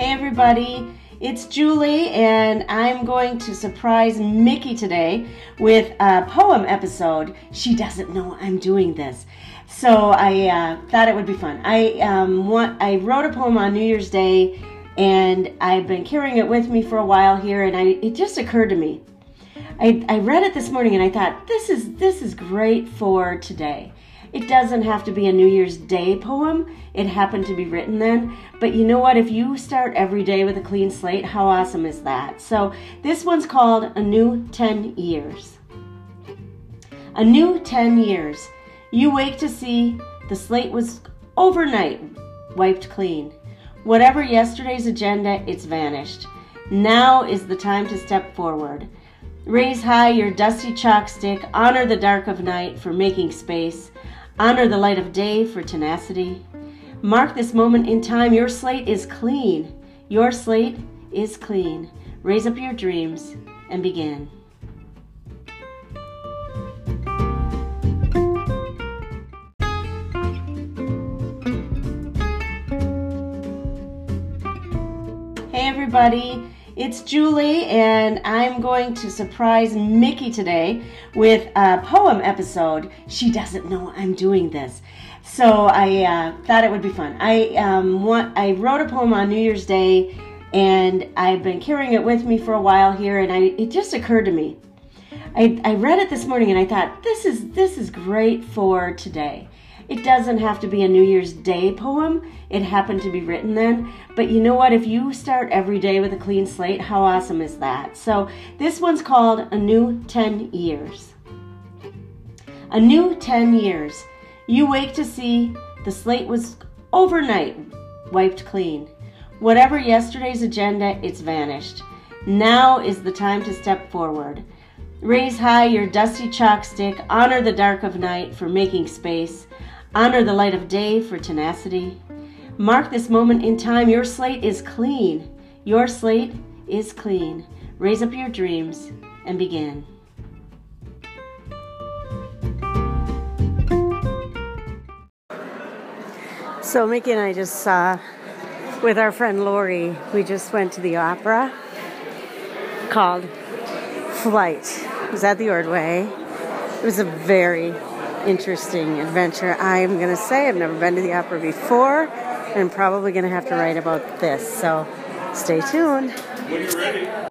everybody. It's Julie, and I'm going to surprise Mickey today with a poem episode. She doesn't know I'm doing this, so I uh, thought it would be fun. I um, want, I wrote a poem on New Year's Day, and I've been carrying it with me for a while here, and I, it just occurred to me. I, I read it this morning, and I thought this is this is great for today. It doesn't have to be a New Year's Day poem. It happened to be written then. But you know what? If you start every day with a clean slate, how awesome is that? So this one's called A New 10 Years. A new 10 years. You wake to see the slate was overnight wiped clean. Whatever yesterday's agenda, it's vanished. Now is the time to step forward. Raise high your dusty chalk stick, honor the dark of night for making space. Honor the light of day for tenacity. Mark this moment in time. Your slate is clean. Your slate is clean. Raise up your dreams and begin. Hey, everybody. It's Julie, and I'm going to surprise Mickey today with a poem episode. She doesn't know I'm doing this, so I uh, thought it would be fun. I um, want, I wrote a poem on New Year's Day, and I've been carrying it with me for a while here, and I, it just occurred to me. I, I read it this morning, and I thought this is this is great for today. It doesn't have to be a New Year's Day poem. It happened to be written then. But you know what? If you start every day with a clean slate, how awesome is that? So this one's called A New 10 Years. A new 10 years. You wake to see the slate was overnight wiped clean. Whatever yesterday's agenda, it's vanished. Now is the time to step forward. Raise high your dusty chalk stick, honor the dark of night for making space. Honor the light of day for tenacity. Mark this moment in time. Your slate is clean. Your slate is clean. Raise up your dreams and begin. So, Mickey and I just saw with our friend Lori, we just went to the opera called Flight. It was at the Ordway. It was a very interesting adventure. I'm going to say I've never been to the opera before and probably going to have to write about this. So stay tuned.